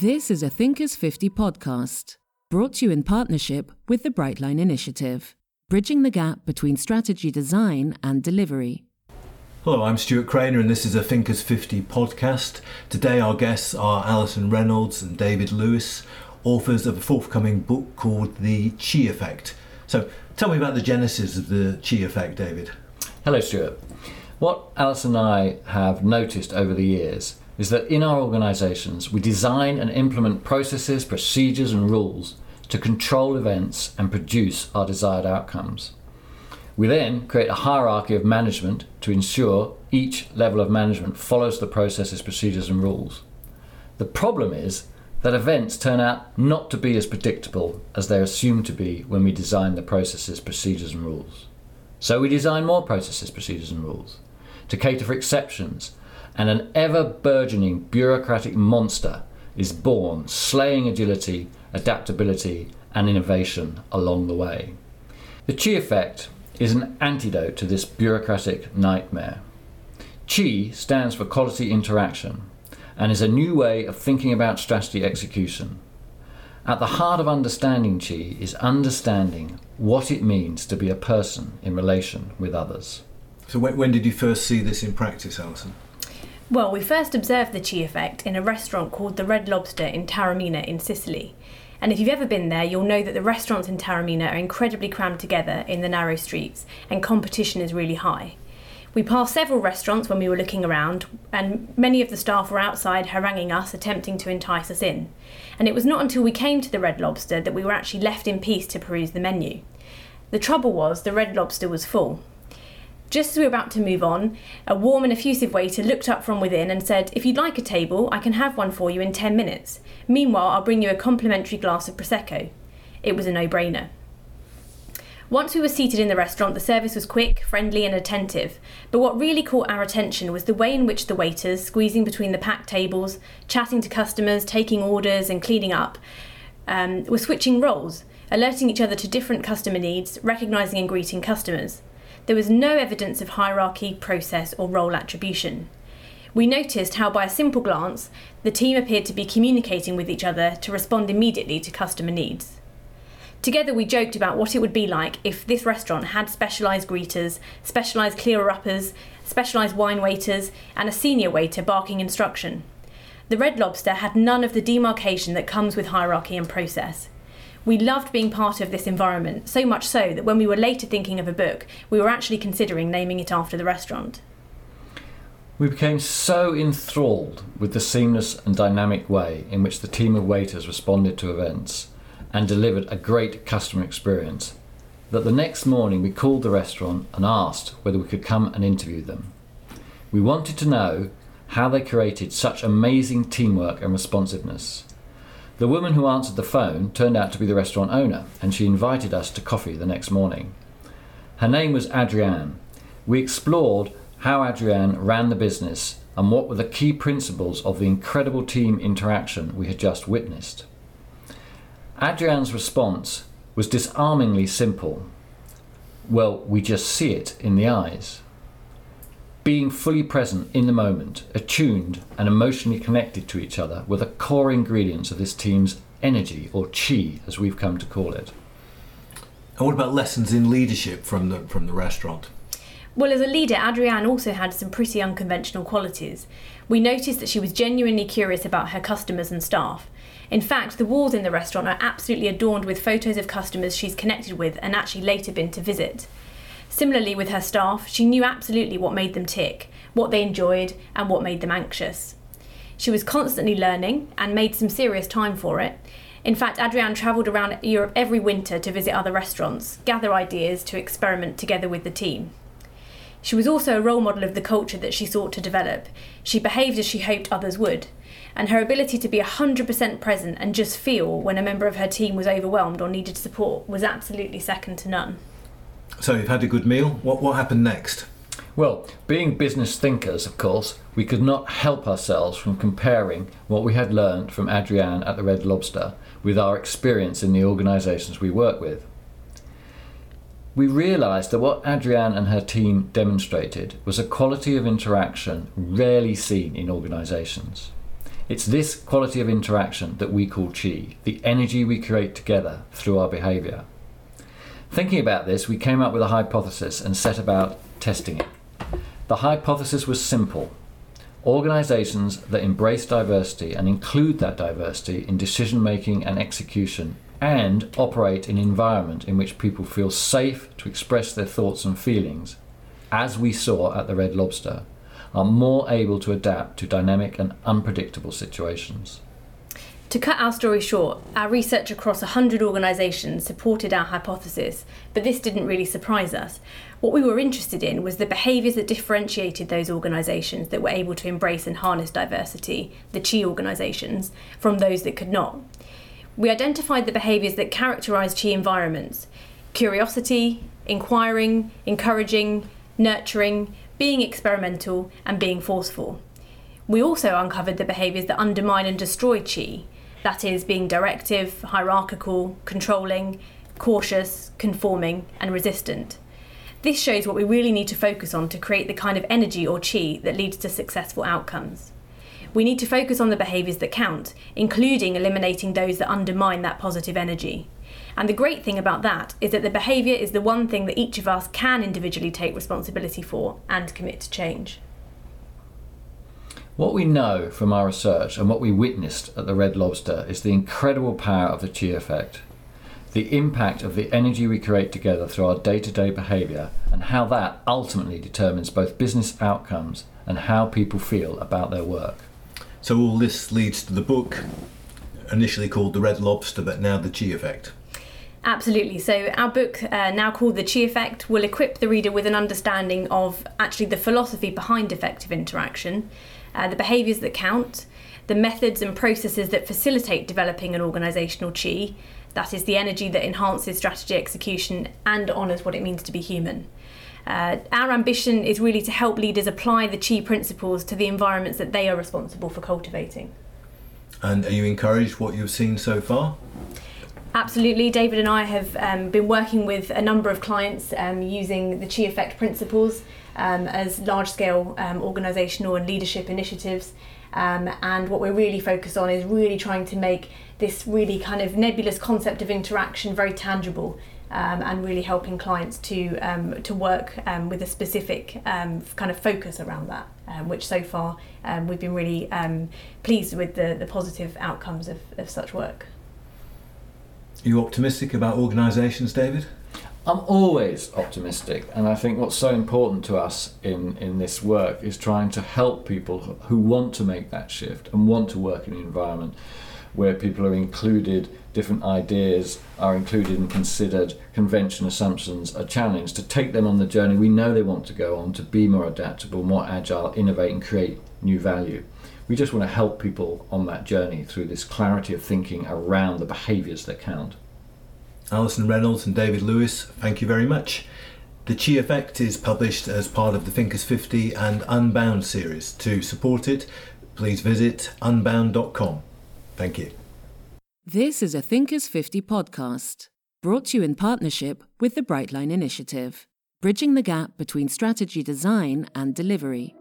This is a Thinkers 50 podcast, brought to you in partnership with the Brightline Initiative, bridging the gap between strategy design and delivery. Hello, I'm Stuart Crainer, and this is a Thinkers 50 podcast. Today, our guests are Alison Reynolds and David Lewis, authors of a forthcoming book called The Chi Effect. So, tell me about the genesis of the Chi Effect, David. Hello, Stuart. What Alison and I have noticed over the years is that in our organisations we design and implement processes, procedures, and rules to control events and produce our desired outcomes. We then create a hierarchy of management to ensure each level of management follows the processes, procedures, and rules. The problem is that events turn out not to be as predictable as they're assumed to be when we design the processes, procedures, and rules. So we design more processes, procedures, and rules to cater for exceptions, and an ever burgeoning bureaucratic monster is born, slaying agility, adaptability, and innovation along the way. The Chi effect is an antidote to this bureaucratic nightmare. Chi stands for quality interaction and is a new way of thinking about strategy execution. At the heart of understanding Chi is understanding what it means to be a person in relation with others. So, when, when did you first see this in practice, Alison? Well, we first observed the Chi effect in a restaurant called the Red Lobster in Taormina in Sicily. And if you've ever been there, you'll know that the restaurants in Taormina are incredibly crammed together in the narrow streets, and competition is really high. We passed several restaurants when we were looking around, and many of the staff were outside haranguing us, attempting to entice us in. And it was not until we came to the Red Lobster that we were actually left in peace to peruse the menu. The trouble was, the Red Lobster was full. Just as we were about to move on, a warm and effusive waiter looked up from within and said, If you'd like a table, I can have one for you in 10 minutes. Meanwhile, I'll bring you a complimentary glass of Prosecco. It was a no brainer. Once we were seated in the restaurant, the service was quick, friendly, and attentive. But what really caught our attention was the way in which the waiters, squeezing between the packed tables, chatting to customers, taking orders, and cleaning up, um, were switching roles, alerting each other to different customer needs, recognising and greeting customers there was no evidence of hierarchy, process, or role attribution. We noticed how, by a simple glance, the team appeared to be communicating with each other to respond immediately to customer needs. Together, we joked about what it would be like if this restaurant had specialised greeters, specialised clearer uppers, specialised wine waiters, and a senior waiter barking instruction. The Red Lobster had none of the demarcation that comes with hierarchy and process. We loved being part of this environment, so much so that when we were later thinking of a book, we were actually considering naming it after the restaurant. We became so enthralled with the seamless and dynamic way in which the team of waiters responded to events and delivered a great customer experience that the next morning we called the restaurant and asked whether we could come and interview them. We wanted to know how they created such amazing teamwork and responsiveness. The woman who answered the phone turned out to be the restaurant owner, and she invited us to coffee the next morning. Her name was Adrienne. We explored how Adrienne ran the business and what were the key principles of the incredible team interaction we had just witnessed. Adrienne's response was disarmingly simple. Well, we just see it in the eyes being fully present in the moment, attuned and emotionally connected to each other were the core ingredients of this team's energy, or chi as we've come to call it. And what about lessons in leadership from the from the restaurant? Well, as a leader, Adrienne also had some pretty unconventional qualities. We noticed that she was genuinely curious about her customers and staff. In fact, the walls in the restaurant are absolutely adorned with photos of customers she's connected with and actually later been to visit. Similarly, with her staff, she knew absolutely what made them tick, what they enjoyed, and what made them anxious. She was constantly learning and made some serious time for it. In fact, Adrienne travelled around Europe every winter to visit other restaurants, gather ideas to experiment together with the team. She was also a role model of the culture that she sought to develop. She behaved as she hoped others would, and her ability to be 100% present and just feel when a member of her team was overwhelmed or needed support was absolutely second to none. So you've had a good meal. What what happened next? Well, being business thinkers, of course, we could not help ourselves from comparing what we had learned from Adrienne at the Red Lobster with our experience in the organisations we work with. We realised that what Adrienne and her team demonstrated was a quality of interaction rarely seen in organisations. It's this quality of interaction that we call chi, the energy we create together through our behaviour. Thinking about this, we came up with a hypothesis and set about testing it. The hypothesis was simple. Organisations that embrace diversity and include that diversity in decision making and execution and operate in an environment in which people feel safe to express their thoughts and feelings, as we saw at the Red Lobster, are more able to adapt to dynamic and unpredictable situations. To cut our story short, our research across 100 organisations supported our hypothesis, but this didn't really surprise us. What we were interested in was the behaviours that differentiated those organisations that were able to embrace and harness diversity, the Chi organisations, from those that could not. We identified the behaviours that characterise Chi environments curiosity, inquiring, encouraging, nurturing, being experimental, and being forceful. We also uncovered the behaviours that undermine and destroy Chi, that is, being directive, hierarchical, controlling, cautious, conforming, and resistant. This shows what we really need to focus on to create the kind of energy or chi that leads to successful outcomes. We need to focus on the behaviours that count, including eliminating those that undermine that positive energy. And the great thing about that is that the behaviour is the one thing that each of us can individually take responsibility for and commit to change. What we know from our research and what we witnessed at the Red Lobster is the incredible power of the chi effect, the impact of the energy we create together through our day to day behaviour, and how that ultimately determines both business outcomes and how people feel about their work. So, all this leads to the book, initially called The Red Lobster, but now The Chi Effect. Absolutely. So, our book, uh, now called The Chi Effect, will equip the reader with an understanding of actually the philosophy behind effective interaction uh, the behaviours that count, the methods and processes that facilitate developing an organisational chi, that is, the energy that enhances strategy execution and honours what it means to be human. Uh, our ambition is really to help leaders apply the chi principles to the environments that they are responsible for cultivating. And are you encouraged what you've seen so far? Absolutely. David and I have um, been working with a number of clients um, using the Chi Effect principles um, as large scale um, organisational and leadership initiatives. Um, and what we're really focused on is really trying to make this really kind of nebulous concept of interaction very tangible um, and really helping clients to to work with a specific kind of focus around that, which so far we've been really pleased with the, the positive outcomes of, of such work. Are you optimistic about organisations, David? I'm always optimistic, and I think what's so important to us in, in this work is trying to help people who want to make that shift and want to work in an environment where people are included, different ideas are included and considered, convention assumptions are challenged, to take them on the journey we know they want to go on, to be more adaptable, more agile, innovate, and create new value. We just want to help people on that journey through this clarity of thinking around the behaviours that count. Alison Reynolds and David Lewis, thank you very much. The Chi Effect is published as part of the Thinkers 50 and Unbound series. To support it, please visit unbound.com. Thank you. This is a Thinkers 50 podcast, brought to you in partnership with the Brightline Initiative, bridging the gap between strategy design and delivery.